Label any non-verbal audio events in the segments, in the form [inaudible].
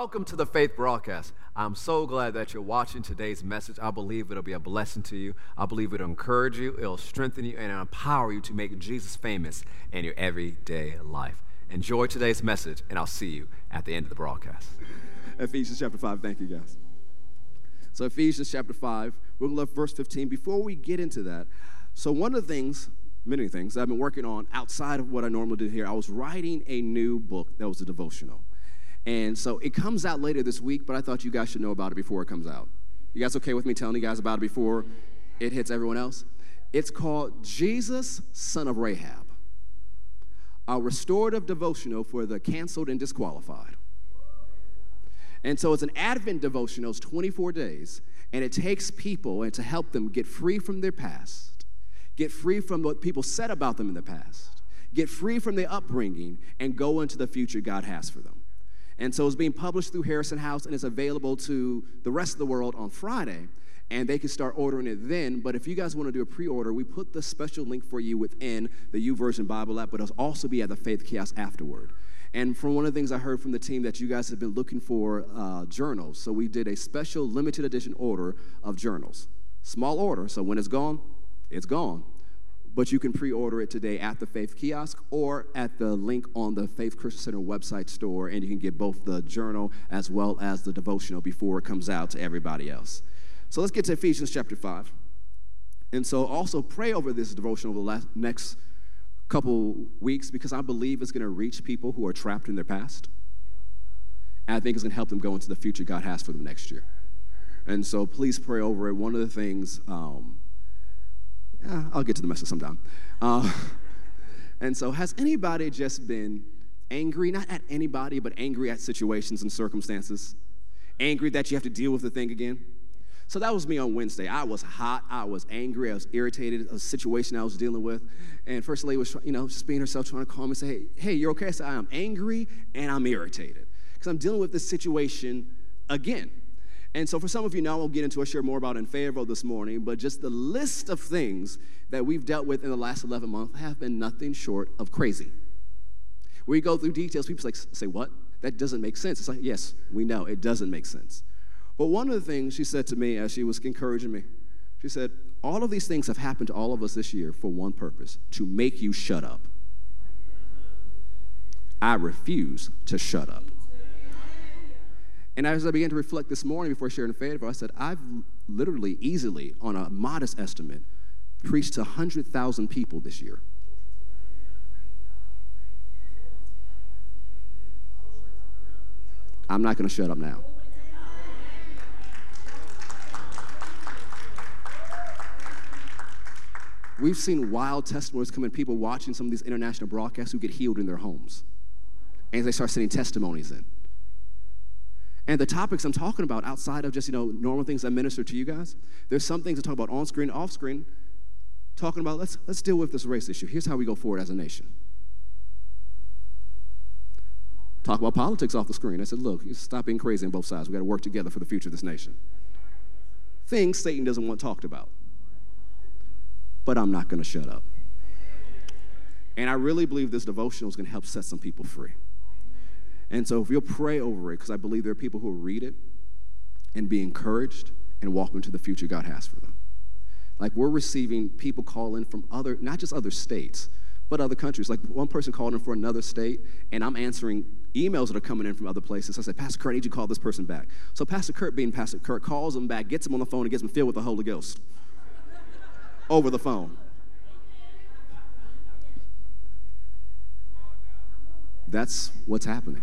Welcome to the Faith Broadcast. I'm so glad that you're watching today's message. I believe it'll be a blessing to you. I believe it'll encourage you, it'll strengthen you, and empower you to make Jesus famous in your everyday life. Enjoy today's message, and I'll see you at the end of the broadcast. Ephesians chapter 5. Thank you, guys. So, Ephesians chapter 5, we're going to look verse 15. Before we get into that, so one of the things, many things I've been working on outside of what I normally do here, I was writing a new book that was a devotional. And so it comes out later this week, but I thought you guys should know about it before it comes out. You guys okay with me telling you guys about it before it hits everyone else? It's called Jesus, Son of Rahab, a restorative devotional for the canceled and disqualified. And so it's an Advent devotional, it's 24 days, and it takes people and to help them get free from their past, get free from what people said about them in the past, get free from their upbringing, and go into the future God has for them. And so it's being published through Harrison House and it's available to the rest of the world on Friday. And they can start ordering it then. But if you guys want to do a pre order, we put the special link for you within the YouVersion Bible app, but it'll also be at the Faith Kiosk afterward. And from one of the things I heard from the team that you guys have been looking for uh, journals. So we did a special limited edition order of journals. Small order, so when it's gone, it's gone but you can pre order it today at the Faith Kiosk or at the link on the Faith Christian Center website store, and you can get both the journal as well as the devotional before it comes out to everybody else. So let's get to Ephesians chapter 5. And so also pray over this devotional over the last, next couple weeks because I believe it's going to reach people who are trapped in their past. And I think it's going to help them go into the future God has for them next year. And so please pray over it. One of the things, um, yeah, I'll get to the message sometime. Uh, [laughs] and so, has anybody just been angry, not at anybody, but angry at situations and circumstances? Angry that you have to deal with the thing again? So that was me on Wednesday. I was hot. I was angry. I was irritated. A situation I was dealing with, and First Lady was, you know, just being herself, trying to calm me, say, "Hey, hey, you're okay?" I said, "I am angry and I'm irritated because I'm dealing with this situation again." And so, for some of you now, we'll get into, I share more about in favor this morning, but just the list of things that we've dealt with in the last 11 months have been nothing short of crazy. We go through details, people like, say, What? That doesn't make sense. It's like, Yes, we know, it doesn't make sense. But one of the things she said to me as she was encouraging me, she said, All of these things have happened to all of us this year for one purpose to make you shut up. I refuse to shut up. And as I began to reflect this morning before sharing the faith, I said, I've literally, easily, on a modest estimate, preached to 100,000 people this year. I'm not going to shut up now. We've seen wild testimonies come in, people watching some of these international broadcasts who get healed in their homes. And they start sending testimonies in. And the topics I'm talking about outside of just, you know, normal things I minister to you guys, there's some things to talk about on screen, off screen, talking about let's, let's deal with this race issue. Here's how we go forward as a nation. Talk about politics off the screen. I said, look, stop being crazy on both sides. We got to work together for the future of this nation. Things Satan doesn't want talked about. But I'm not going to shut up. And I really believe this devotional is going to help set some people free. And so if you'll pray over it, because I believe there are people who will read it and be encouraged and walk into the future God has for them. Like we're receiving people call in from other, not just other states, but other countries. Like one person called in for another state, and I'm answering emails that are coming in from other places. I said, Pastor Kurt, I need you to call this person back. So Pastor Kurt, being Pastor Kurt, calls him back, gets him on the phone, and gets him filled with the Holy Ghost [laughs] over the phone. That's what's happening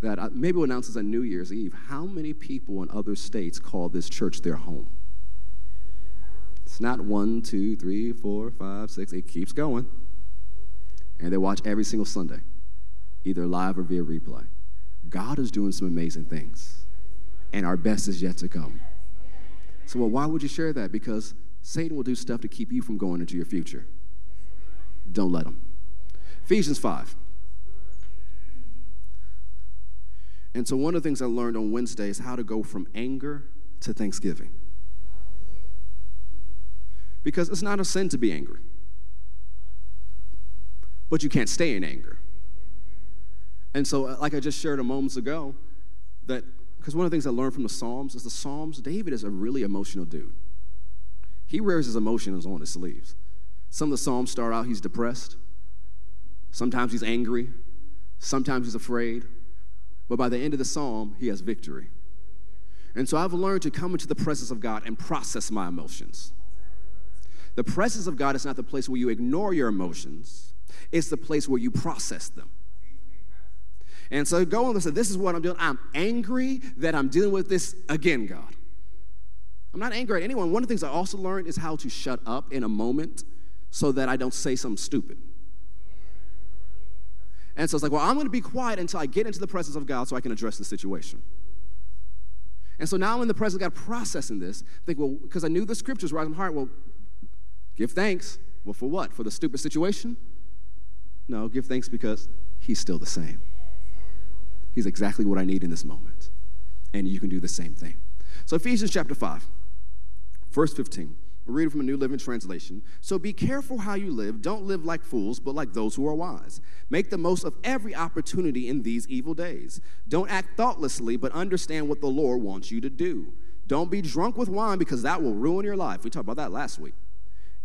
that maybe we'll announce this on New Year's Eve. How many people in other states call this church their home? It's not one, two, three, four, five, six. It keeps going. And they watch every single Sunday, either live or via replay. God is doing some amazing things, and our best is yet to come. So, well, why would you share that? Because Satan will do stuff to keep you from going into your future. Don't let him. Ephesians 5. And so, one of the things I learned on Wednesday is how to go from anger to thanksgiving. Because it's not a sin to be angry, but you can't stay in anger. And so, uh, like I just shared a moments ago, that because one of the things I learned from the Psalms is the Psalms, David is a really emotional dude. He wears his emotions on his sleeves. Some of the Psalms start out, he's depressed. Sometimes he's angry. Sometimes he's afraid. But by the end of the Psalm, he has victory. And so I've learned to come into the presence of God and process my emotions. The presence of God is not the place where you ignore your emotions, it's the place where you process them. And so go and say, This is what I'm doing. I'm angry that I'm dealing with this again, God. I'm not angry at anyone. One of the things I also learned is how to shut up in a moment so that I don't say something stupid. And so it's like, well, I'm going to be quiet until I get into the presence of God so I can address the situation. And so now I'm in the presence of God processing this. I Think, well, because I knew the scriptures right in my heart, well, give thanks. Well, for what? For the stupid situation? No, give thanks because He's still the same. He's exactly what I need in this moment. And you can do the same thing. So, Ephesians chapter 5, verse 15. We're from a New Living Translation. So be careful how you live. Don't live like fools, but like those who are wise. Make the most of every opportunity in these evil days. Don't act thoughtlessly, but understand what the Lord wants you to do. Don't be drunk with wine because that will ruin your life. We talked about that last week.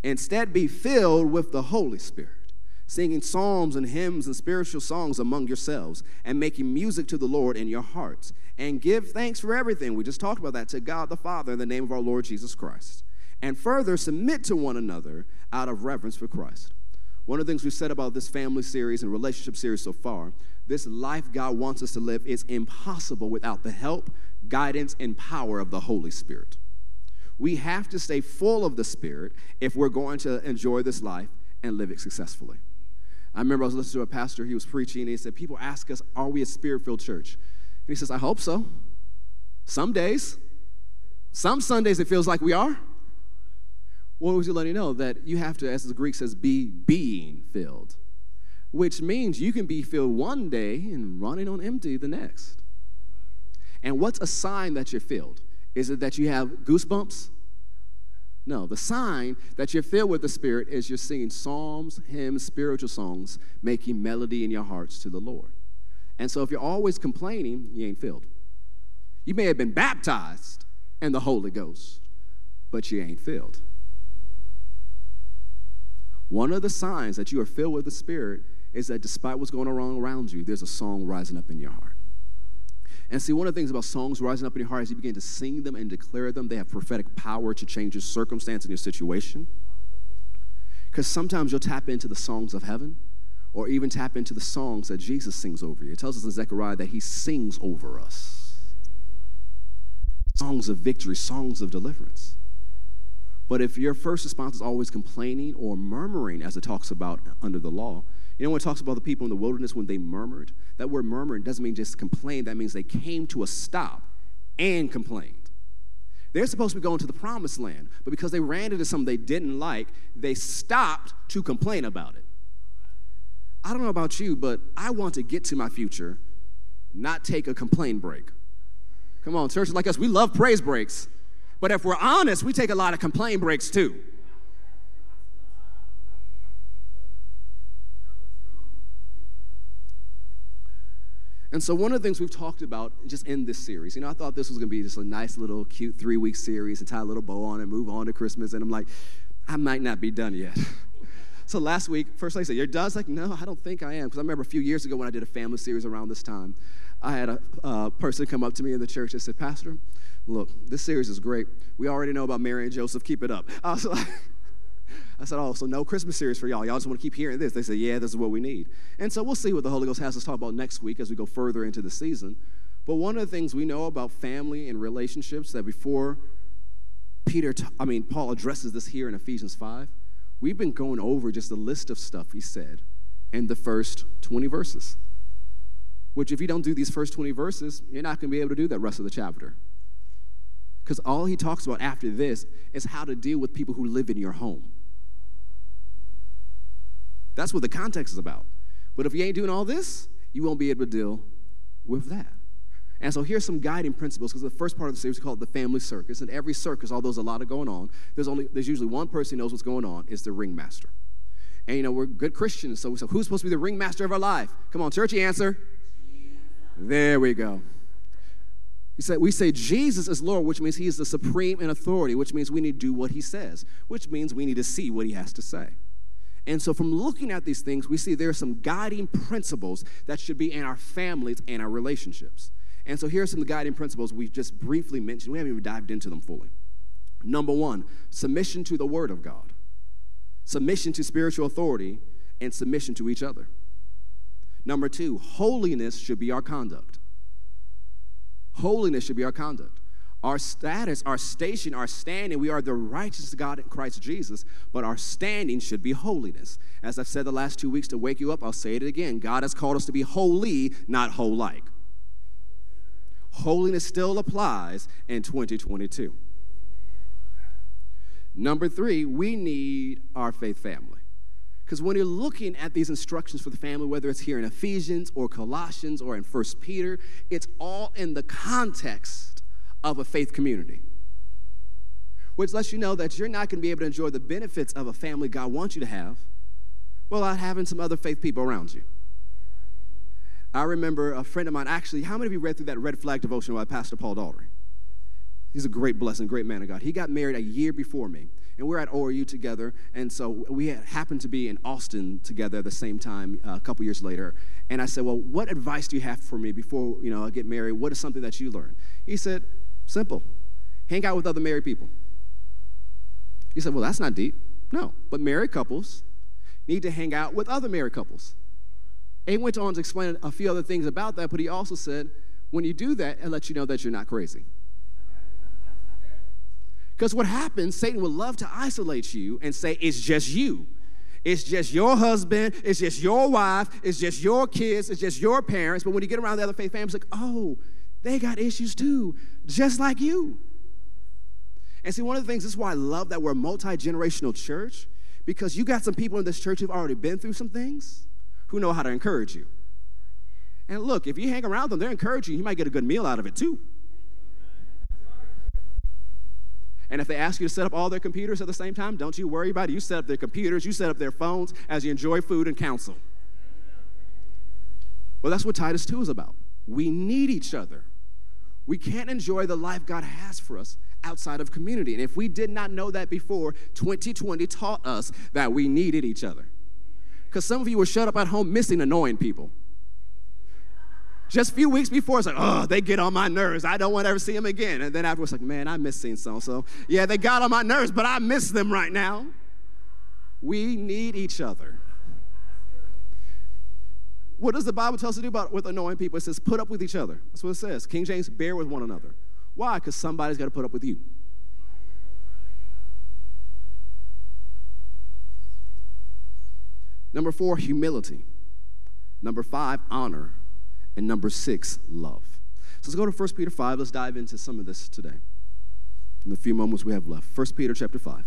Instead, be filled with the Holy Spirit, singing psalms and hymns and spiritual songs among yourselves, and making music to the Lord in your hearts. And give thanks for everything. We just talked about that to God the Father in the name of our Lord Jesus Christ and further submit to one another out of reverence for Christ. One of the things we've said about this family series and relationship series so far, this life God wants us to live is impossible without the help, guidance, and power of the Holy Spirit. We have to stay full of the Spirit if we're going to enjoy this life and live it successfully. I remember I was listening to a pastor, he was preaching, and he said, People ask us, Are we a spirit filled church? And he says, I hope so. Some days, some Sundays it feels like we are. What was he letting you know? That you have to, as the Greek says, be being filled, which means you can be filled one day and running on empty the next. And what's a sign that you're filled? Is it that you have goosebumps? No, the sign that you're filled with the Spirit is you're singing psalms, hymns, spiritual songs, making melody in your hearts to the Lord. And so if you're always complaining, you ain't filled. You may have been baptized in the Holy Ghost, but you ain't filled. One of the signs that you are filled with the Spirit is that despite what's going on around you, there's a song rising up in your heart. And see, one of the things about songs rising up in your heart is you begin to sing them and declare them. They have prophetic power to change your circumstance and your situation. Because sometimes you'll tap into the songs of heaven or even tap into the songs that Jesus sings over you. It tells us in Zechariah that he sings over us songs of victory, songs of deliverance. But if your first response is always complaining or murmuring, as it talks about under the law, you know when it talks about the people in the wilderness when they murmured? That word murmuring doesn't mean just complain, that means they came to a stop and complained. They're supposed to be going to the promised land, but because they ran into something they didn't like, they stopped to complain about it. I don't know about you, but I want to get to my future, not take a complain break. Come on, churches like us, we love praise breaks. But if we're honest, we take a lot of complaint breaks too. And so, one of the things we've talked about just in this series, you know, I thought this was going to be just a nice little cute three week series and tie a little bow on and move on to Christmas. And I'm like, I might not be done yet. [laughs] so, last week, first I said, You're done? I was like, No, I don't think I am. Because I remember a few years ago when I did a family series around this time, I had a uh, person come up to me in the church and said, Pastor, look, this series is great. We already know about Mary and Joseph. Keep it up. [laughs] I, like, I said, oh, so no Christmas series for y'all. Y'all just want to keep hearing this. They said, yeah, this is what we need. And so we'll see what the Holy Ghost has us talk about next week as we go further into the season. But one of the things we know about family and relationships that before Peter, t- I mean, Paul addresses this here in Ephesians 5, we've been going over just a list of stuff he said in the first 20 verses. Which, if you don't do these first 20 verses, you're not going to be able to do that rest of the chapter. Because all he talks about after this is how to deal with people who live in your home. That's what the context is about. But if you ain't doing all this, you won't be able to deal with that. And so here's some guiding principles because the first part of the series is called the family circus. And every circus, although there's a lot of going on, there's only there's usually one person who knows what's going on, is the ringmaster. And you know, we're good Christians, so, so who's supposed to be the ringmaster of our life? Come on, churchy answer. There we go. He said, We say Jesus is Lord, which means he is the supreme in authority, which means we need to do what he says, which means we need to see what he has to say. And so, from looking at these things, we see there are some guiding principles that should be in our families and our relationships. And so, here are some of the guiding principles we just briefly mentioned. We haven't even dived into them fully. Number one, submission to the Word of God, submission to spiritual authority, and submission to each other. Number two, holiness should be our conduct. Holiness should be our conduct. Our status, our station, our standing, we are the righteous God in Christ Jesus, but our standing should be holiness. As I've said the last two weeks to wake you up, I'll say it again. God has called us to be holy, not whole like. Holiness still applies in 2022. Number three, we need our faith family. Because when you're looking at these instructions for the family, whether it's here in Ephesians or Colossians or in First Peter, it's all in the context of a faith community. Which lets you know that you're not going to be able to enjoy the benefits of a family God wants you to have without having some other faith people around you. I remember a friend of mine, actually, how many of you read through that red flag devotion by Pastor Paul Daugherty? He's a great blessing, great man of God. He got married a year before me, and we're at ORU together. And so we had happened to be in Austin together the same time uh, a couple years later. And I said, "Well, what advice do you have for me before you know I get married? What is something that you learned?" He said, "Simple, hang out with other married people." He said, "Well, that's not deep." No, but married couples need to hang out with other married couples. And he went on to explain a few other things about that, but he also said, when you do that, it lets you know that you're not crazy. Because what happens, Satan would love to isolate you and say, it's just you. It's just your husband, it's just your wife, it's just your kids, it's just your parents. But when you get around the other faith families, like, oh, they got issues too, just like you. And see, one of the things, this is why I love that we're a multi generational church, because you got some people in this church who've already been through some things who know how to encourage you. And look, if you hang around them, they're encouraging you. You might get a good meal out of it too. And if they ask you to set up all their computers at the same time, don't you worry about it. You set up their computers, you set up their phones as you enjoy food and counsel. Well, that's what Titus 2 is about. We need each other. We can't enjoy the life God has for us outside of community. And if we did not know that before, 2020 taught us that we needed each other. Because some of you were shut up at home missing annoying people. Just a few weeks before, it's like, oh, they get on my nerves. I don't want to ever see them again. And then afterwards, like, man, I miss seeing so so. Yeah, they got on my nerves, but I miss them right now. We need each other. What does the Bible tell us to do about with annoying people? It says, put up with each other. That's what it says. King James, bear with one another. Why? Because somebody's got to put up with you. Number four, humility. Number five, honor. And number six, love. So let's go to 1 Peter 5. Let's dive into some of this today in the few moments we have left. 1 Peter chapter 5.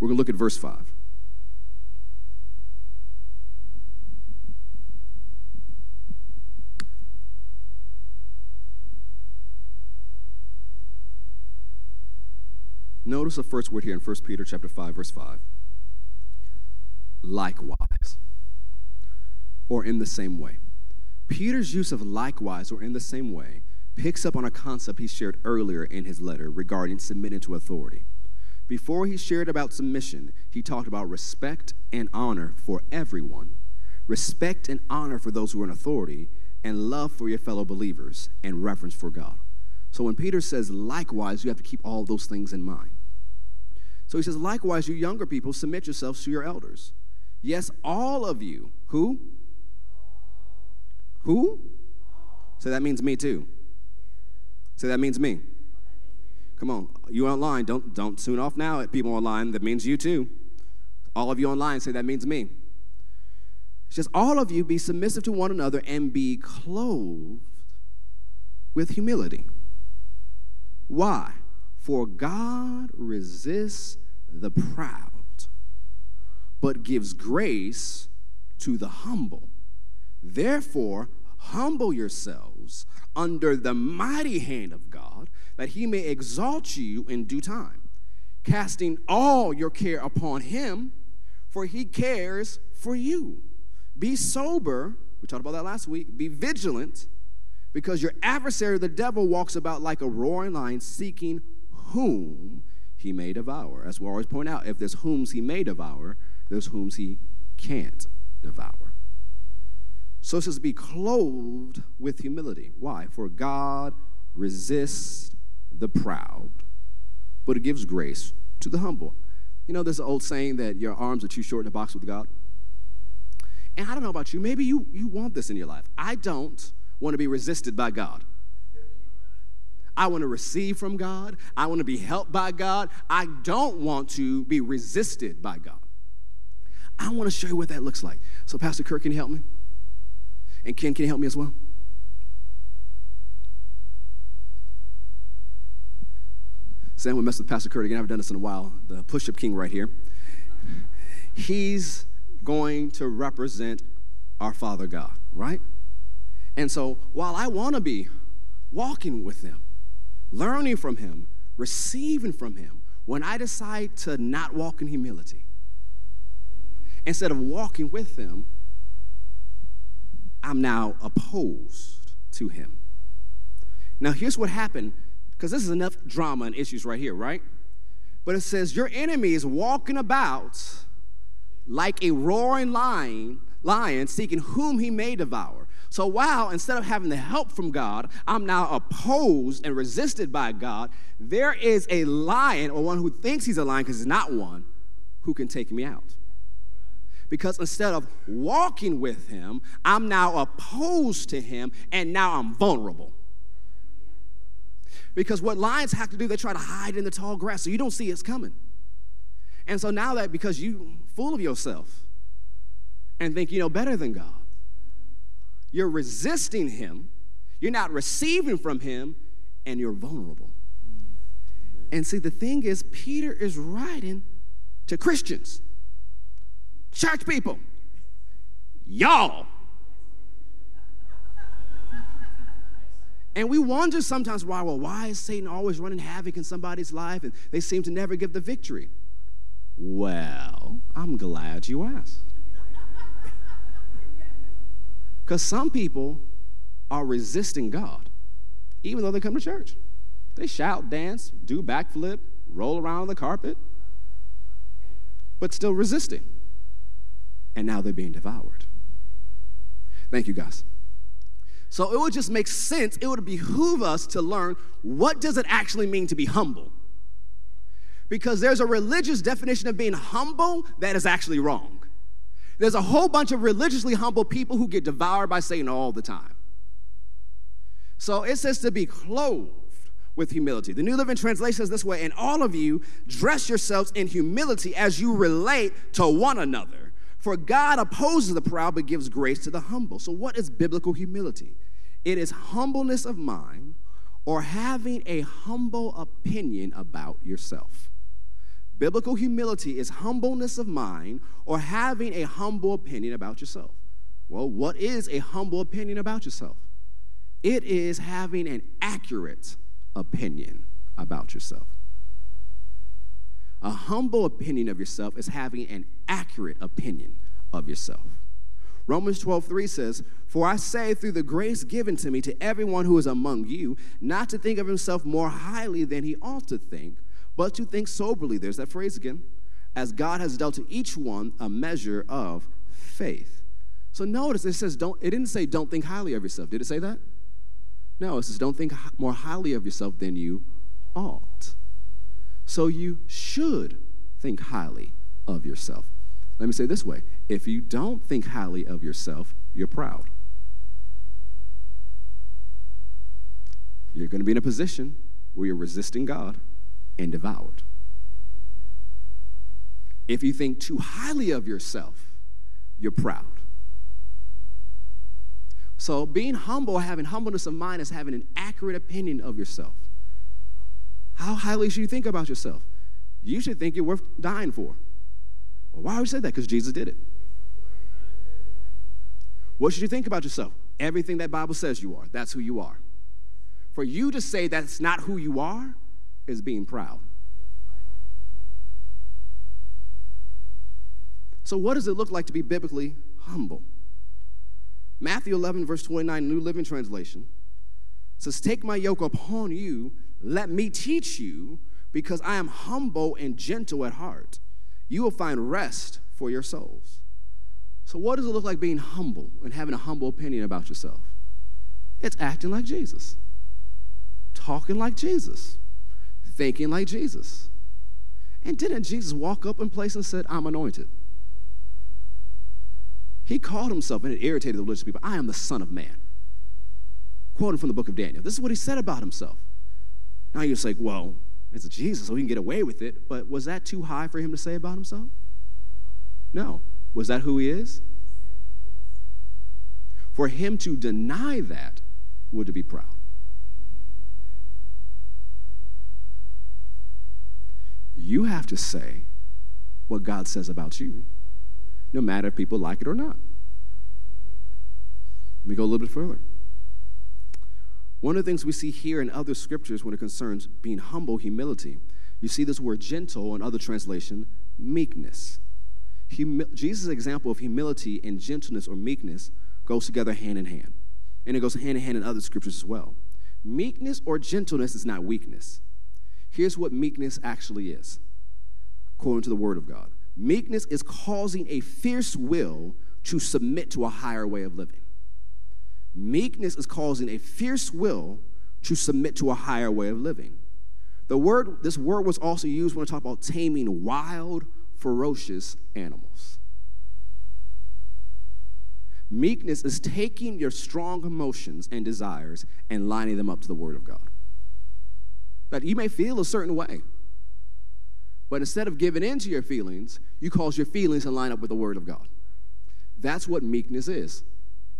We're going to look at verse 5. Notice the first word here in 1 Peter chapter 5 verse 5. Likewise or in the same way. Peter's use of likewise or in the same way picks up on a concept he shared earlier in his letter regarding submitting to authority. Before he shared about submission, he talked about respect and honor for everyone, respect and honor for those who are in authority, and love for your fellow believers and reverence for God. So when Peter says likewise, you have to keep all those things in mind. So he says, likewise, you younger people, submit yourselves to your elders. Yes, all of you. Who? Who? So that means me too. So that means me. Come on, you online, don't don't tune off now at people online. That means you too. All of you online say that means me. It's just all of you be submissive to one another and be clothed with humility. Why? For God resists the proud, but gives grace to the humble. Therefore, humble yourselves under the mighty hand of God, that he may exalt you in due time, casting all your care upon him, for he cares for you. Be sober, We talked about that last week. Be vigilant because your adversary, the devil, walks about like a roaring lion seeking whom he may devour. As we always point out, if there's whom he may devour, there's whom he can't devour. So it says, be clothed with humility. Why? For God resists the proud, but it gives grace to the humble. You know, there's an old saying that your arms are too short to box with God. And I don't know about you, maybe you, you want this in your life. I don't want to be resisted by God. I want to receive from God. I want to be helped by God. I don't want to be resisted by God. I want to show you what that looks like. So, Pastor Kirk, can you help me? And Ken, can you help me as well? Sam, we messed with Pastor Kurt again. I haven't done this in a while. The push up king right here. He's going to represent our Father God, right? And so while I want to be walking with Him, learning from Him, receiving from Him, when I decide to not walk in humility, instead of walking with Him, I'm now opposed to Him. Now, here's what happened, because this is enough drama and issues right here, right? But it says, Your enemy is walking about like a roaring lion, lion seeking whom he may devour. So while instead of having the help from God, I'm now opposed and resisted by God, there is a lion or one who thinks he's a lion because he's not one who can take me out. Because instead of walking with him, I'm now opposed to him and now I'm vulnerable. Because what lions have to do, they try to hide in the tall grass so you don't see it's coming. And so now that because you full of yourself and think you know better than God, you're resisting Him, you're not receiving from Him, and you're vulnerable. And see, the thing is, Peter is writing to Christians, church people, y'all. And we wonder sometimes why, well, why is Satan always running havoc in somebody's life and they seem to never give the victory? Well, I'm glad you asked. [laughs] Because some people are resisting God, even though they come to church. They shout, dance, do backflip, roll around on the carpet, but still resisting. And now they're being devoured. Thank you, guys. So it would just make sense, it would behoove us to learn what does it actually mean to be humble? Because there's a religious definition of being humble that is actually wrong. There's a whole bunch of religiously humble people who get devoured by Satan all the time. So it says to be clothed with humility. The New Living Translation says this way, and all of you dress yourselves in humility as you relate to one another. For God opposes the proud but gives grace to the humble. So, what is biblical humility? It is humbleness of mind or having a humble opinion about yourself. Biblical humility is humbleness of mind or having a humble opinion about yourself. Well, what is a humble opinion about yourself? It is having an accurate opinion about yourself. A humble opinion of yourself is having an accurate opinion of yourself. Romans 12, 3 says, For I say, through the grace given to me to everyone who is among you, not to think of himself more highly than he ought to think, but to think soberly. There's that phrase again. As God has dealt to each one a measure of faith. So notice it says, don't, it didn't say don't think highly of yourself. Did it say that? No, it says don't think more highly of yourself than you ought. So you should think highly of yourself. Let me say this way if you don't think highly of yourself, you're proud. You're going to be in a position where you're resisting God and devoured. If you think too highly of yourself, you're proud. So, being humble, having humbleness of mind, is having an accurate opinion of yourself. How highly should you think about yourself? You should think you're worth dying for. Well, why would you say that? Because Jesus did it. What should you think about yourself? Everything that Bible says you are. That's who you are. For you to say that's not who you are is being proud. So, what does it look like to be biblically humble? Matthew 11, verse 29, New Living Translation says, Take my yoke upon you, let me teach you, because I am humble and gentle at heart. You will find rest for your souls. So, what does it look like being humble and having a humble opinion about yourself? It's acting like Jesus, talking like Jesus, thinking like Jesus. And didn't Jesus walk up in place and said, I'm anointed? He called himself, and it irritated the religious people, I am the Son of Man. Quoting from the book of Daniel. This is what he said about himself. Now you're just like, well, it's Jesus, so he can get away with it. But was that too high for him to say about himself? No. Was that who he is? For him to deny that would to be proud. You have to say what God says about you, no matter if people like it or not. Let me go a little bit further. One of the things we see here in other scriptures when it concerns being humble, humility, you see this word gentle in other translation, meekness. Humi- Jesus' example of humility and gentleness or meekness goes together hand in hand. And it goes hand in hand in other scriptures as well. Meekness or gentleness is not weakness. Here's what meekness actually is, according to the Word of God meekness is causing a fierce will to submit to a higher way of living. Meekness is causing a fierce will to submit to a higher way of living. The word, this word was also used when we talk about taming wild, ferocious animals. Meekness is taking your strong emotions and desires and lining them up to the Word of God. That you may feel a certain way, but instead of giving in to your feelings, you cause your feelings to line up with the Word of God. That's what meekness is.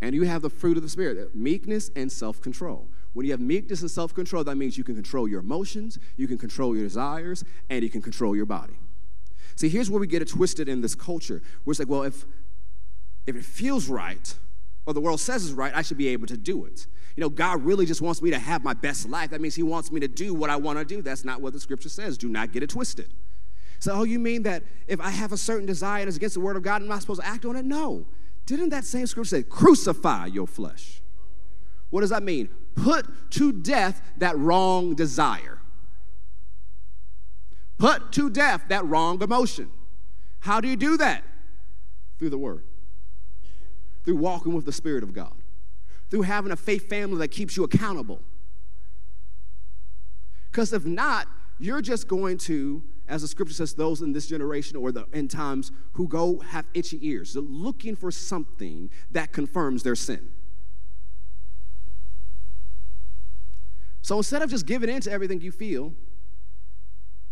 And you have the fruit of the Spirit uh, meekness and self control. When you have meekness and self control, that means you can control your emotions, you can control your desires, and you can control your body. See, here's where we get it twisted in this culture. Where it's like, well, if if it feels right, or the world says is right, I should be able to do it. You know, God really just wants me to have my best life. That means He wants me to do what I want to do. That's not what the scripture says. Do not get it twisted. So, oh, you mean that if I have a certain desire and it's against the word of God, I'm not supposed to act on it? No. Didn't that same scripture say, crucify your flesh? What does that mean? Put to death that wrong desire. Put to death that wrong emotion. How do you do that? Through the word through walking with the Spirit of God, through having a faith family that keeps you accountable. Because if not, you're just going to, as the scripture says, those in this generation or the end times who go have itchy ears. They're looking for something that confirms their sin. So instead of just giving in to everything you feel,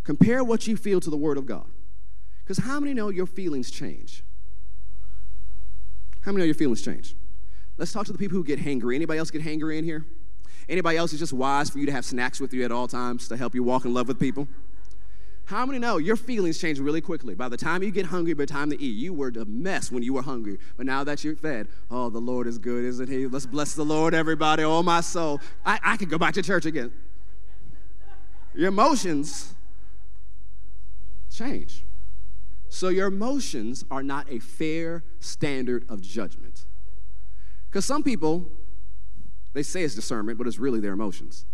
compare what you feel to the Word of God. Because how many know your feelings change? How many know your feelings change? Let's talk to the people who get hangry. Anybody else get hangry in here? Anybody else is just wise for you to have snacks with you at all times to help you walk in love with people? How many know your feelings change really quickly? By the time you get hungry, by the time to eat, you were a mess when you were hungry. But now that you're fed, oh, the Lord is good, isn't He? Let's bless the Lord, everybody. Oh, my soul. I, I could go back to church again. Your emotions change. So your emotions are not a fair standard of judgment. Because some people, they say it's discernment, but it's really their emotions.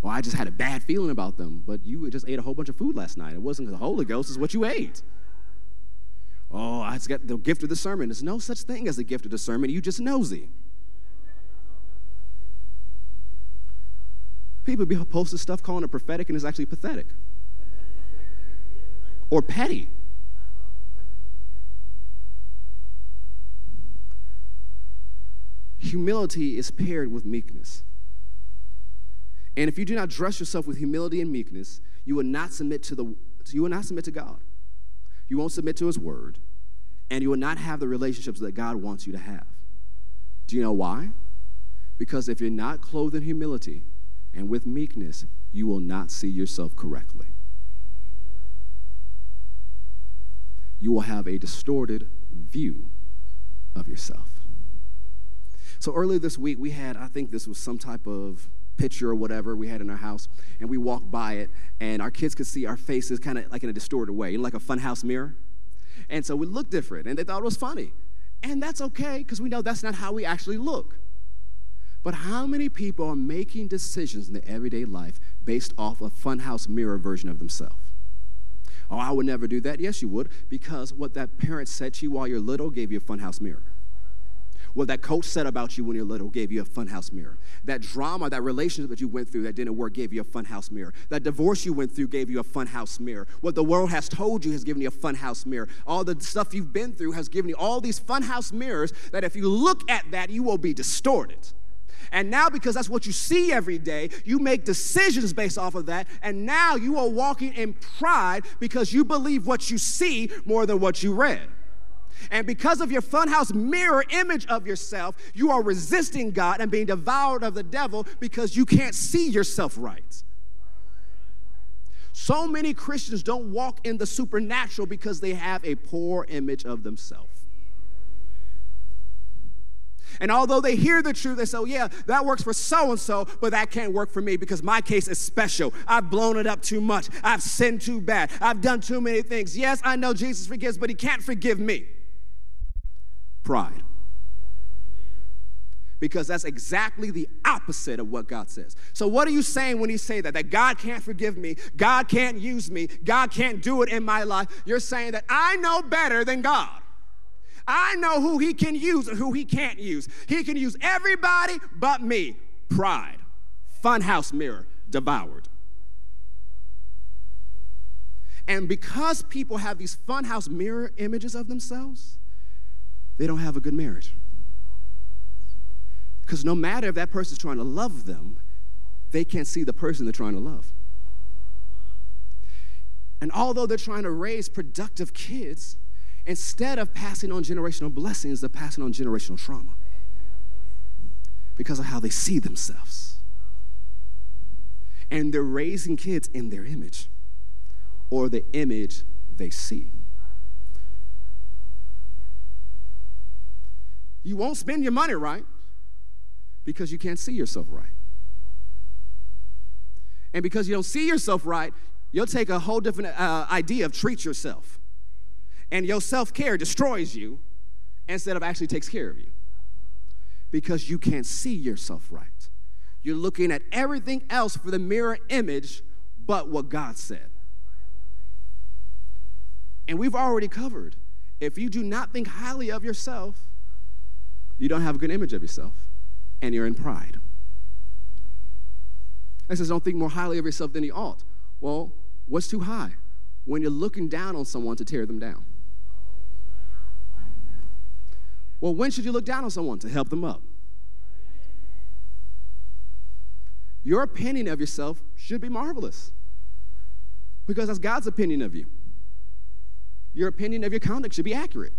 Well, I just had a bad feeling about them, but you just ate a whole bunch of food last night. It wasn't the Holy Ghost, it's what you ate. Oh, I just got the gift of discernment. There's no such thing as the gift of discernment. You just nosy. People be posting stuff calling it prophetic, and it's actually pathetic or petty. Humility is paired with meekness. And if you do not dress yourself with humility and meekness, you will not submit to the you will not submit to God. You won't submit to his word, and you will not have the relationships that God wants you to have. Do you know why? Because if you're not clothed in humility and with meekness, you will not see yourself correctly. you will have a distorted view of yourself. So earlier this week, we had, I think this was some type of picture or whatever we had in our house, and we walked by it, and our kids could see our faces kind of like in a distorted way, like a funhouse mirror. And so we looked different, and they thought it was funny. And that's okay because we know that's not how we actually look. But how many people are making decisions in their everyday life based off a funhouse mirror version of themselves? Oh, I would never do that. Yes, you would, because what that parent said to you while you're little gave you a funhouse mirror. What that coach said about you when you're little gave you a funhouse mirror. That drama, that relationship that you went through that didn't work gave you a funhouse mirror. That divorce you went through gave you a funhouse mirror. What the world has told you has given you a funhouse mirror. All the stuff you've been through has given you all these funhouse mirrors that if you look at that, you will be distorted. And now, because that's what you see every day, you make decisions based off of that. And now you are walking in pride because you believe what you see more than what you read. And because of your funhouse mirror image of yourself, you are resisting God and being devoured of the devil because you can't see yourself right. So many Christians don't walk in the supernatural because they have a poor image of themselves. And although they hear the truth, they say, oh, yeah, that works for so and so, but that can't work for me because my case is special. I've blown it up too much. I've sinned too bad. I've done too many things. Yes, I know Jesus forgives, but he can't forgive me. Pride. Because that's exactly the opposite of what God says. So, what are you saying when you say that? That God can't forgive me, God can't use me, God can't do it in my life. You're saying that I know better than God. I know who he can use and who he can't use. He can use everybody but me. Pride. Funhouse mirror devoured. And because people have these funhouse mirror images of themselves, they don't have a good marriage. Because no matter if that person's trying to love them, they can't see the person they're trying to love. And although they're trying to raise productive kids, Instead of passing on generational blessings, they're passing on generational trauma because of how they see themselves. And they're raising kids in their image or the image they see. You won't spend your money right because you can't see yourself right. And because you don't see yourself right, you'll take a whole different uh, idea of treat yourself and your self care destroys you instead of actually takes care of you because you can't see yourself right. You're looking at everything else for the mirror image but what God said. And we've already covered if you do not think highly of yourself, you don't have a good image of yourself and you're in pride. It says, don't think more highly of yourself than you ought. Well, what's too high? When you're looking down on someone to tear them down. Well, when should you look down on someone to help them up? Your opinion of yourself should be marvelous because that's God's opinion of you. Your opinion of your conduct should be accurate.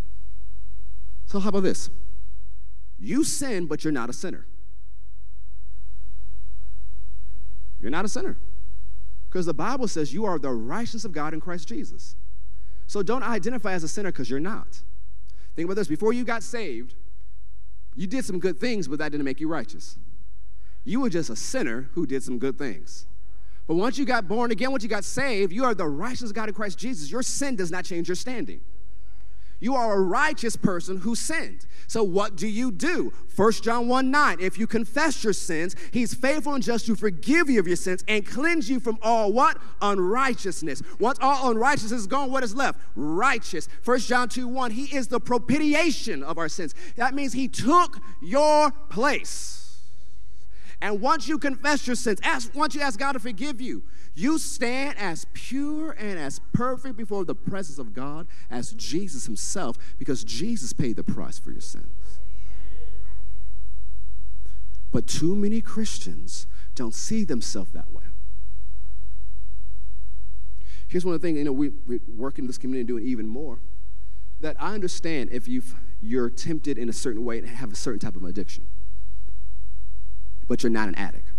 So, how about this? You sin, but you're not a sinner. You're not a sinner because the Bible says you are the righteousness of God in Christ Jesus. So, don't identify as a sinner because you're not. Think about this before you got saved, you did some good things, but that didn't make you righteous. You were just a sinner who did some good things. But once you got born again, once you got saved, you are the righteous God in Christ Jesus. Your sin does not change your standing. You are a righteous person who sinned. So what do you do? 1 John 1 9. If you confess your sins, he's faithful and just to forgive you of your sins and cleanse you from all what? Unrighteousness. Once all unrighteousness is gone, what is left? Righteous. 1 John 2 1. He is the propitiation of our sins. That means he took your place. And once you confess your sins, ask, once you ask God to forgive you, you stand as pure and as perfect before the presence of God as Jesus Himself because Jesus paid the price for your sins. But too many Christians don't see themselves that way. Here's one of the things, you know, we, we work in this community and doing even more. That I understand if you you're tempted in a certain way and have a certain type of addiction but you're not an addict.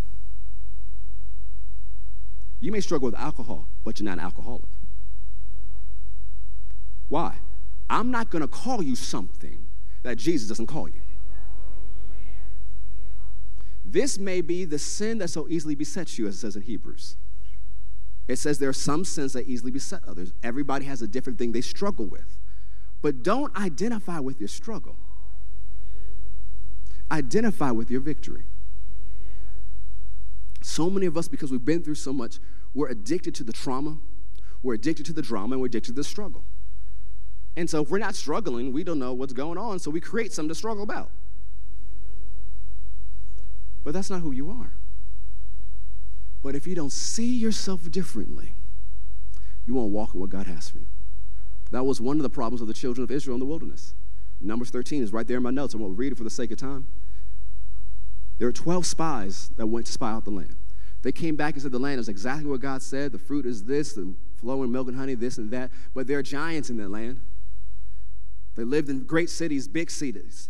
You may struggle with alcohol, but you're not an alcoholic. Why? I'm not going to call you something that Jesus doesn't call you. This may be the sin that so easily besets you, as it says in Hebrews. It says there are some sins that easily beset others. Everybody has a different thing they struggle with. But don't identify with your struggle. identify with your victory. So many of us, because we've been through so much, we're addicted to the trauma, we're addicted to the drama, and we're addicted to the struggle. And so if we're not struggling, we don't know what's going on, so we create something to struggle about. But that's not who you are. But if you don't see yourself differently, you won't walk in what God has for you. That was one of the problems of the children of Israel in the wilderness. Numbers 13 is right there in my notes. I won't read it for the sake of time. There were 12 spies that went to spy out the land. They came back and said the land is exactly what God said. The fruit is this, the flowing milk and honey, this and that. But there are giants in that land. They lived in great cities, big cities.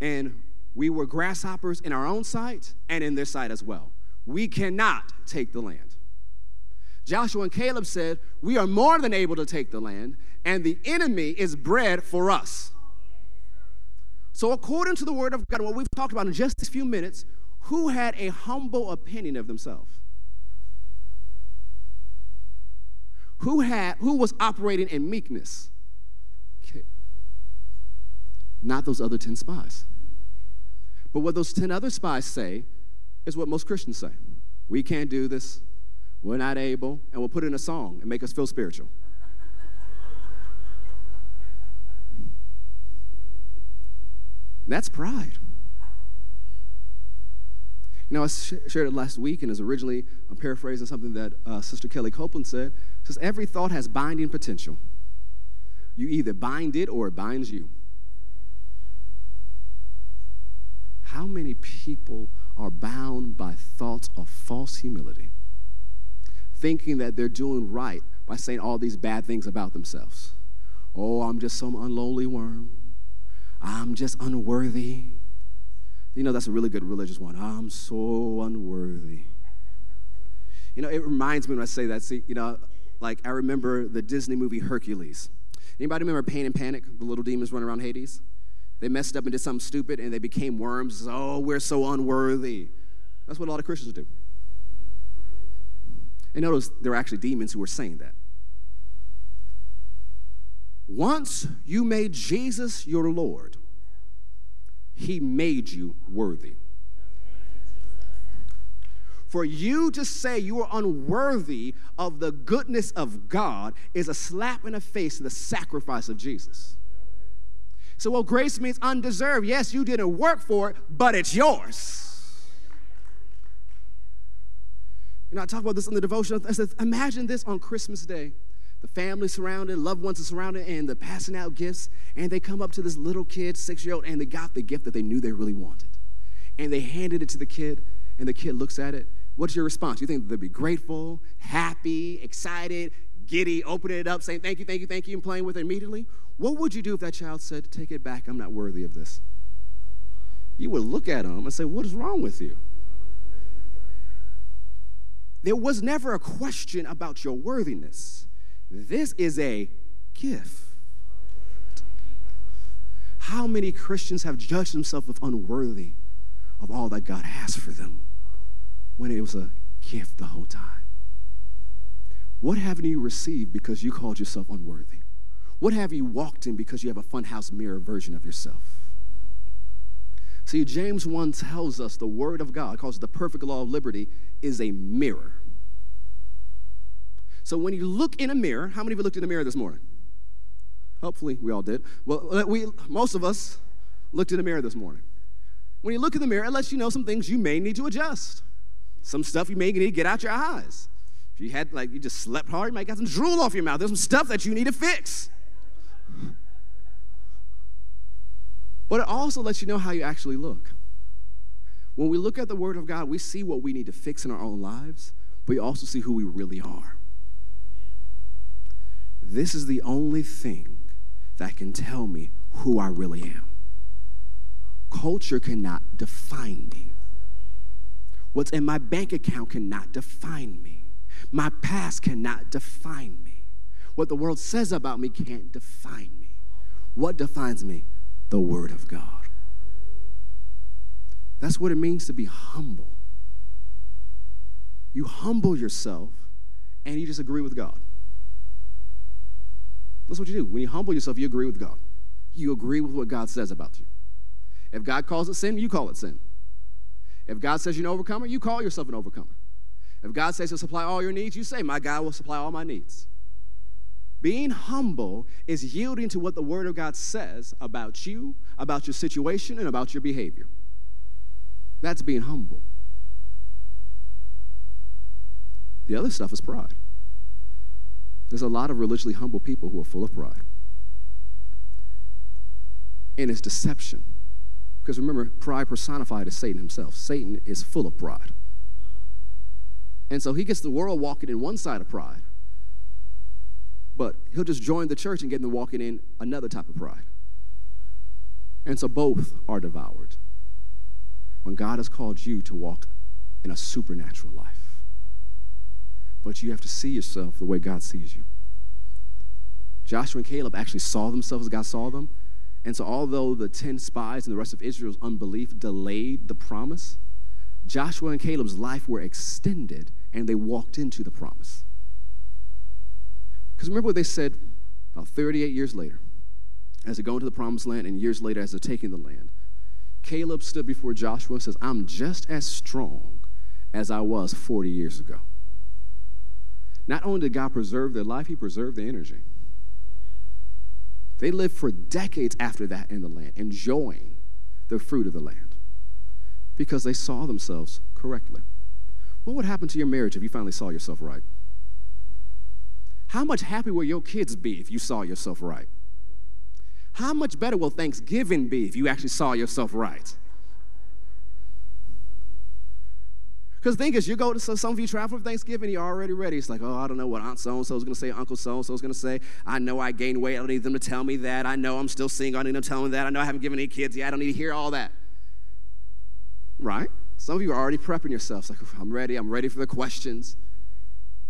And we were grasshoppers in our own sight and in their sight as well. We cannot take the land. Joshua and Caleb said, We are more than able to take the land, and the enemy is bread for us. So, according to the word of God, what we've talked about in just a few minutes, who had a humble opinion of themselves? Who had who was operating in meekness? Okay. Not those other 10 spies. But what those 10 other spies say is what most Christians say. We can't do this. We're not able, and we'll put it in a song and make us feel spiritual. That's pride. You know, I shared it last week, and is originally, I'm paraphrasing something that uh, Sister Kellie Copeland said. It says, Every thought has binding potential. You either bind it or it binds you. How many people are bound by thoughts of false humility, thinking that they're doing right by saying all these bad things about themselves? Oh, I'm just some unlowly worm. I'm just unworthy. You know, that's a really good religious one. I'm so unworthy. You know, it reminds me when I say that. See, you know, like I remember the Disney movie Hercules. Anybody remember Pain and Panic? The little demons running around Hades? They messed up and did something stupid and they became worms. Oh, we're so unworthy. That's what a lot of Christians do. And notice there are actually demons who were saying that. Once you made Jesus your Lord, he made you worthy. For you to say you are unworthy of the goodness of God is a slap in the face of the sacrifice of Jesus. So, well, grace means undeserved. Yes, you didn't work for it, but it's yours. You know, I talk about this in the devotion. I said, imagine this on Christmas Day the family surrounded, loved ones are surrounded, and they're passing out gifts. And they come up to this little kid, six year old, and they got the gift that they knew they really wanted. And they handed it to the kid, and the kid looks at it. What's your response? You think they'd be grateful, happy, excited, giddy, opening it up, saying thank you, thank you, thank you, and playing with it immediately? What would you do if that child said, Take it back, I'm not worthy of this? You would look at them and say, What is wrong with you? There was never a question about your worthiness. This is a gift. How many Christians have judged themselves as unworthy of all that God has for them when it was a gift the whole time? What haven't you received because you called yourself unworthy? What have you walked in because you have a funhouse mirror version of yourself? See, James 1 tells us the Word of God, calls the perfect law of liberty, is a mirror. So when you look in a mirror, how many of you looked in a mirror this morning? Hopefully, we all did. Well, uh, we, most of us looked in the mirror this morning. When you look in the mirror, it lets you know some things you may need to adjust. Some stuff you may need to get out your eyes. If you had, like, you just slept hard, you might get some drool off your mouth. There's some stuff that you need to fix. But it also lets you know how you actually look. When we look at the Word of God, we see what we need to fix in our own lives, but we also see who we really are. This is the only thing that can tell me who I really am. Culture cannot define me. What's in my bank account cannot define me. My past cannot define me. What the world says about me can't define me. What defines me? The Word of God. That's what it means to be humble. You humble yourself and you just agree with God. That's what you do. When you humble yourself, you agree with God. You agree with what God says about you. If God calls it sin, you call it sin. If God says you're an overcomer, you call yourself an overcomer. If God says he'll supply all your needs, you say, My God will supply all my needs. Being humble is yielding to what the Word of God says about you, about your situation, and about your behavior. That's being humble. The other stuff is pride. There's a lot of religiously humble people who are full of pride. And it's deception. Because remember, pride personified is Satan himself. Satan is full of pride. And so he gets the world walking in one side of pride, but he'll just join the church and get them walking in another type of pride. And so both are devoured. When God has called you to walk in a supernatural life, but you have to see yourself the way God sees you. Joshua and Caleb actually saw themselves as God saw them. And so, although the 10 spies and the rest of Israel's unbelief delayed the promise, Joshua and Caleb's life were extended and they walked into the promise. Because remember what they said about 38 years later, as they go into the promised land, and years later as they're taking the land. Caleb stood before Joshua and says, I'm just as strong as I was 40 years ago. Not only did God preserve their life, He preserved their energy. They lived for decades after that in the land, enjoying the fruit of the land because they saw themselves correctly. What would happen to your marriage if you finally saw yourself right? How much happier will your kids be if you saw yourself right? How much better will Thanksgiving be if you actually saw yourself right? Because think is, you go to so some of you travel for Thanksgiving, you're already ready. It's like, oh, I don't know what Aunt so and so is going to say, Uncle so and so is going to say. I know I gained weight. I don't need them to tell me that. I know I'm still single. I don't need them to tell me that. I know I haven't given any kids yet. I don't need to hear all that. Right? Some of you are already prepping yourselves. Like, I'm ready. I'm ready for the questions.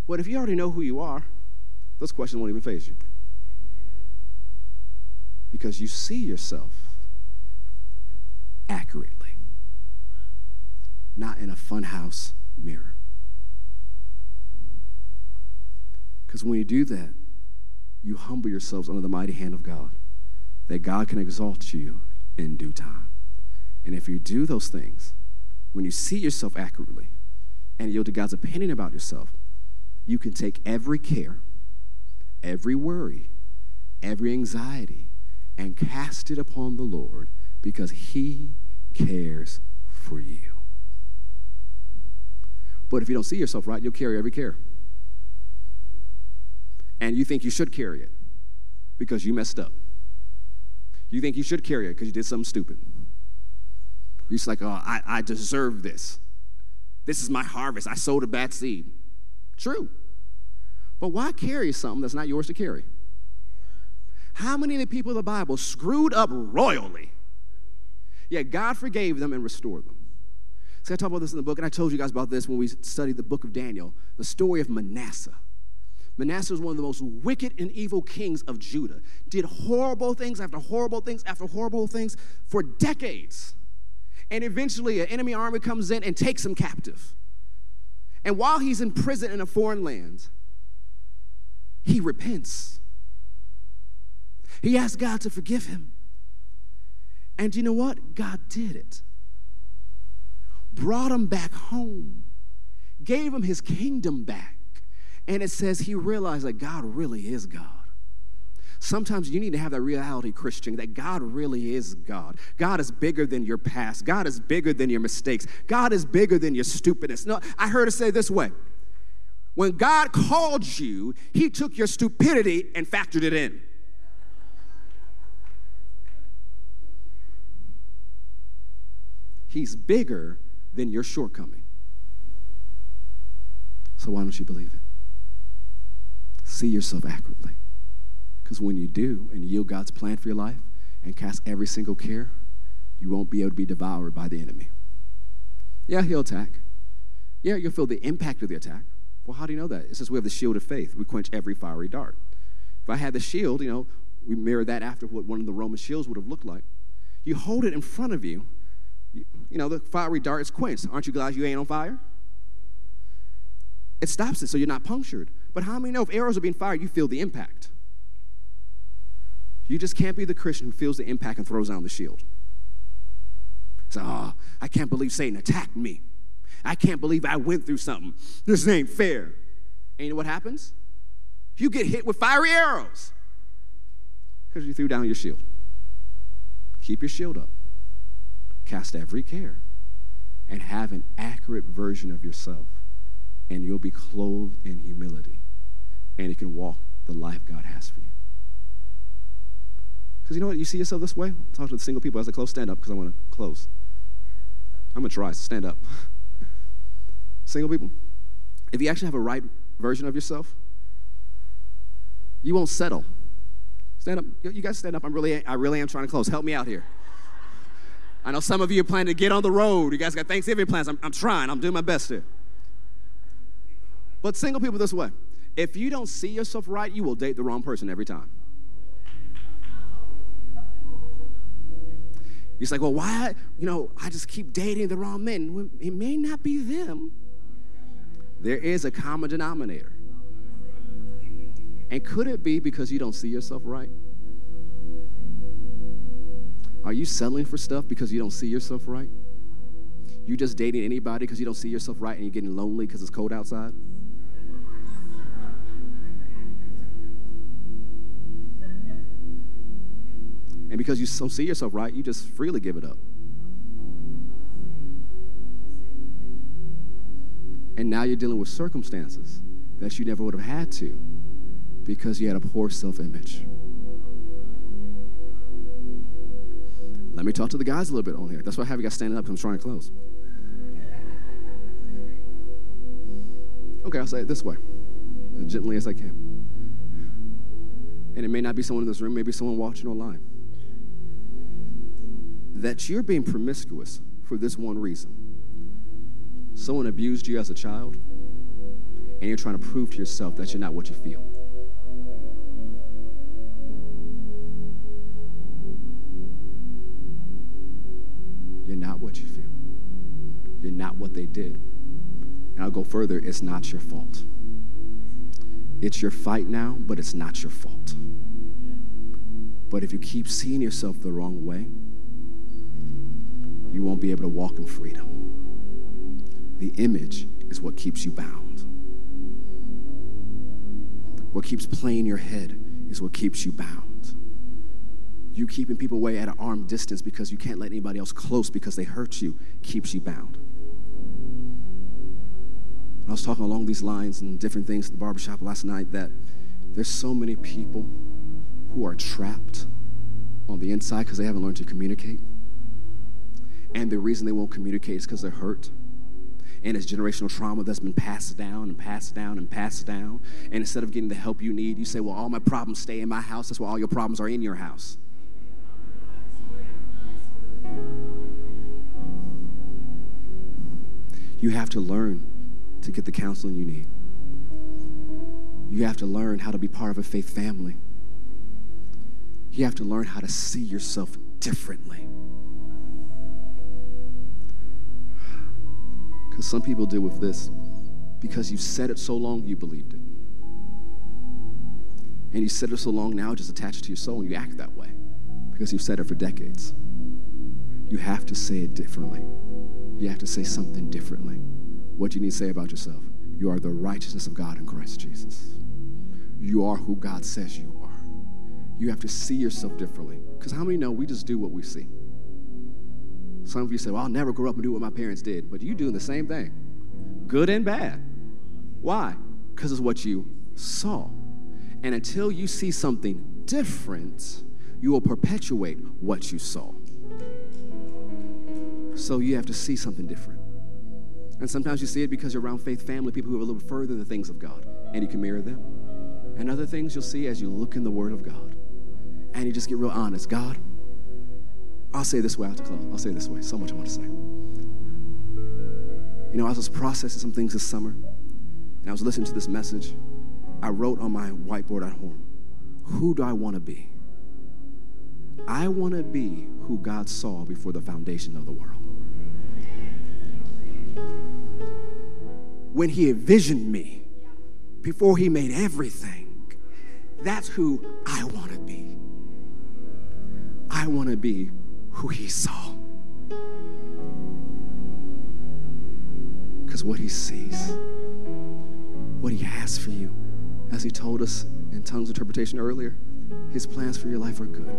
But if you already know who you are, those questions won't even faze you. Because you see yourself accurately, not in a funhouse mirror. Because when you do that, you humble yourselves under the mighty hand of God, that God can exalt you in due time. And if you do those things, when you see yourself accurately and yield to God's opinion about yourself, you can take every care, every worry, every anxiety, and cast it upon the Lord because He cares for you. But if you don't see yourself right, you'll carry every care. And you think you should carry it because you messed up. You think you should carry it because you did something stupid. You're just like, oh, I, I deserve this. This is my harvest. I sowed a bad seed. True. But why carry something that's not yours to carry? How many of the people of the Bible screwed up royally? Yet God forgave them and restored them. See, I talk about this in the book, and I told you guys about this when we studied the book of Daniel, the story of Manasseh. Manasseh was one of the most wicked and evil kings of Judah, did horrible things after horrible things after horrible things for decades. And eventually, an enemy army comes in and takes him captive. And while he's in prison in a foreign land, he repents. He asks God to forgive him. And you know what? God did it. Brought him back home, gave him his kingdom back. And it says he realized that God really is God. Sometimes you need to have that reality, Christian, that God really is God. God is bigger than your past. God is bigger than your mistakes. God is bigger than your stupidness. No, I heard it say this way. When God called you, he took your stupidity and factored it in. He's bigger than your shortcoming. So why don't you believe it? See yourself accurately. Because when you do and yield God's plan for your life and cast every single care, you won't be able to be devoured by the enemy. Yeah, he'll attack. Yeah, you'll feel the impact of the attack. Well, how do you know that? It says we have the shield of faith. We quench every fiery dart. If I had the shield, you know, we mirror that after what one of the Roman shields would have looked like. You hold it in front of you, you, know, the fiery dart is quenched. Aren't you glad you ain't on fire? It stops it so you're not punctured. But how many know if arrows are being fired, you feel the impact? You just can't be the Christian who feels the impact and throws down the shield. So, oh, ah, I can't believe Satan attacked me. I can't believe I went through something. This ain't fair. And you know what happens? You get hit with fiery arrows because you threw down your shield. Keep your shield up. Cast every care and have an accurate version of yourself, and you'll be clothed in humility, and you can walk the life God has for you. Because you know what? You see yourself this way? Talk to the single people as I close. Stand up because I want to close. I'm going to try. Stand up. [laughs] single people, if you actually have a right version of yourself, you won't settle. Stand up. You guys stand up. I'm really, I really am trying to close. Help me out here. I know some of you are planning to get on the road. You guys got Thanksgiving plans. I'm, I'm trying. I'm doing my best here. But single people this way. If you don't see yourself right, you will date the wrong person every time. He's like, well, why? You know, I just keep dating the wrong men. It may not be them. There is a common denominator. And could it be because you don't see yourself right? Are you settling for stuff because you don't see yourself right? You just dating anybody because you don't see yourself right and you're getting lonely because it's cold outside? And because you don't see yourself right, you just freely give it up. And now you're dealing with circumstances that you never would have had to because you had a poor self image. Let me talk to the guys a little bit on here. That's why I have you guys standing up because I'm trying to close. Okay, I'll say it this way, as gently as I can. And it may not be someone in this room, maybe someone watching online. That you're being promiscuous for this one reason. Someone abused you as a child, and you're trying to prove to yourself that you're not what you feel. You're not what you feel. You're not what they did. And I'll go further it's not your fault. It's your fight now, but it's not your fault. But if you keep seeing yourself the wrong way, you won't be able to walk in freedom. The image is what keeps you bound. What keeps playing your head is what keeps you bound you keeping people away at an arm distance because you can't let anybody else close because they hurt you keeps you bound. I was talking along these lines and different things at the barbershop last night that there's so many people who are trapped on the inside because they haven't learned to communicate. And the reason they won't communicate is because they're hurt. And it's generational trauma that's been passed down and passed down and passed down. And instead of getting the help you need, you say, Well, all my problems stay in my house. That's why all your problems are in your house. You have to learn to get the counseling you need. You have to learn how to be part of a faith family. You have to learn how to see yourself differently. Because some people deal with this because you've said it so long you believed it. And you said it so long now, just attached to your soul, and you act that way because you've said it for decades. You have to say it differently. You have to say something differently. What do you need to say about yourself? You are the righteousness of God in Christ Jesus. You are who God says you are. You have to see yourself differently. Because how many know we just do what we see? Some of you say, Well, I'll never grow up and do what my parents did. But you're doing the same thing, good and bad. Why? Because it's what you saw. And until you see something different, you will perpetuate what you saw. So you have to see something different. And sometimes you see it because you're around faith family, people who are a little further in the things of God, and you can mirror them. And other things you'll see as you look in the Word of God, and you just get real honest. God, I'll say this way, have to close. I'll say this way. So much I want to say. You know, I was processing some things this summer, and I was listening to this message. I wrote on my whiteboard at home, Who do I want to be? I want to be who God saw before the foundation of the world. When he envisioned me, before he made everything, that's who I want to be. I want to be who he saw. Because what he sees, what he has for you, as he told us in tongues interpretation earlier, his plans for your life are good.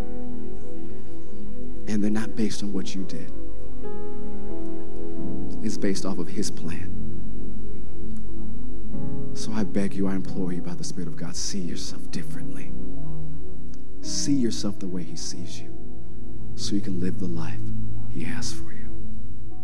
And they're not based on what you did. It's based off of his plan. So I beg you, I implore you by the Spirit of God, see yourself differently. See yourself the way he sees you so you can live the life he has for you.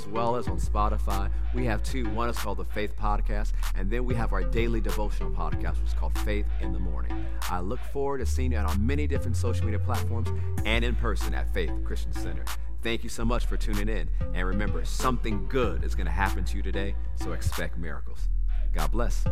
as well as on Spotify. We have two. One is called the Faith Podcast, and then we have our daily devotional podcast, which is called Faith in the Morning. I look forward to seeing you on our many different social media platforms and in person at Faith Christian Center. Thank you so much for tuning in. And remember, something good is going to happen to you today, so expect miracles. God bless.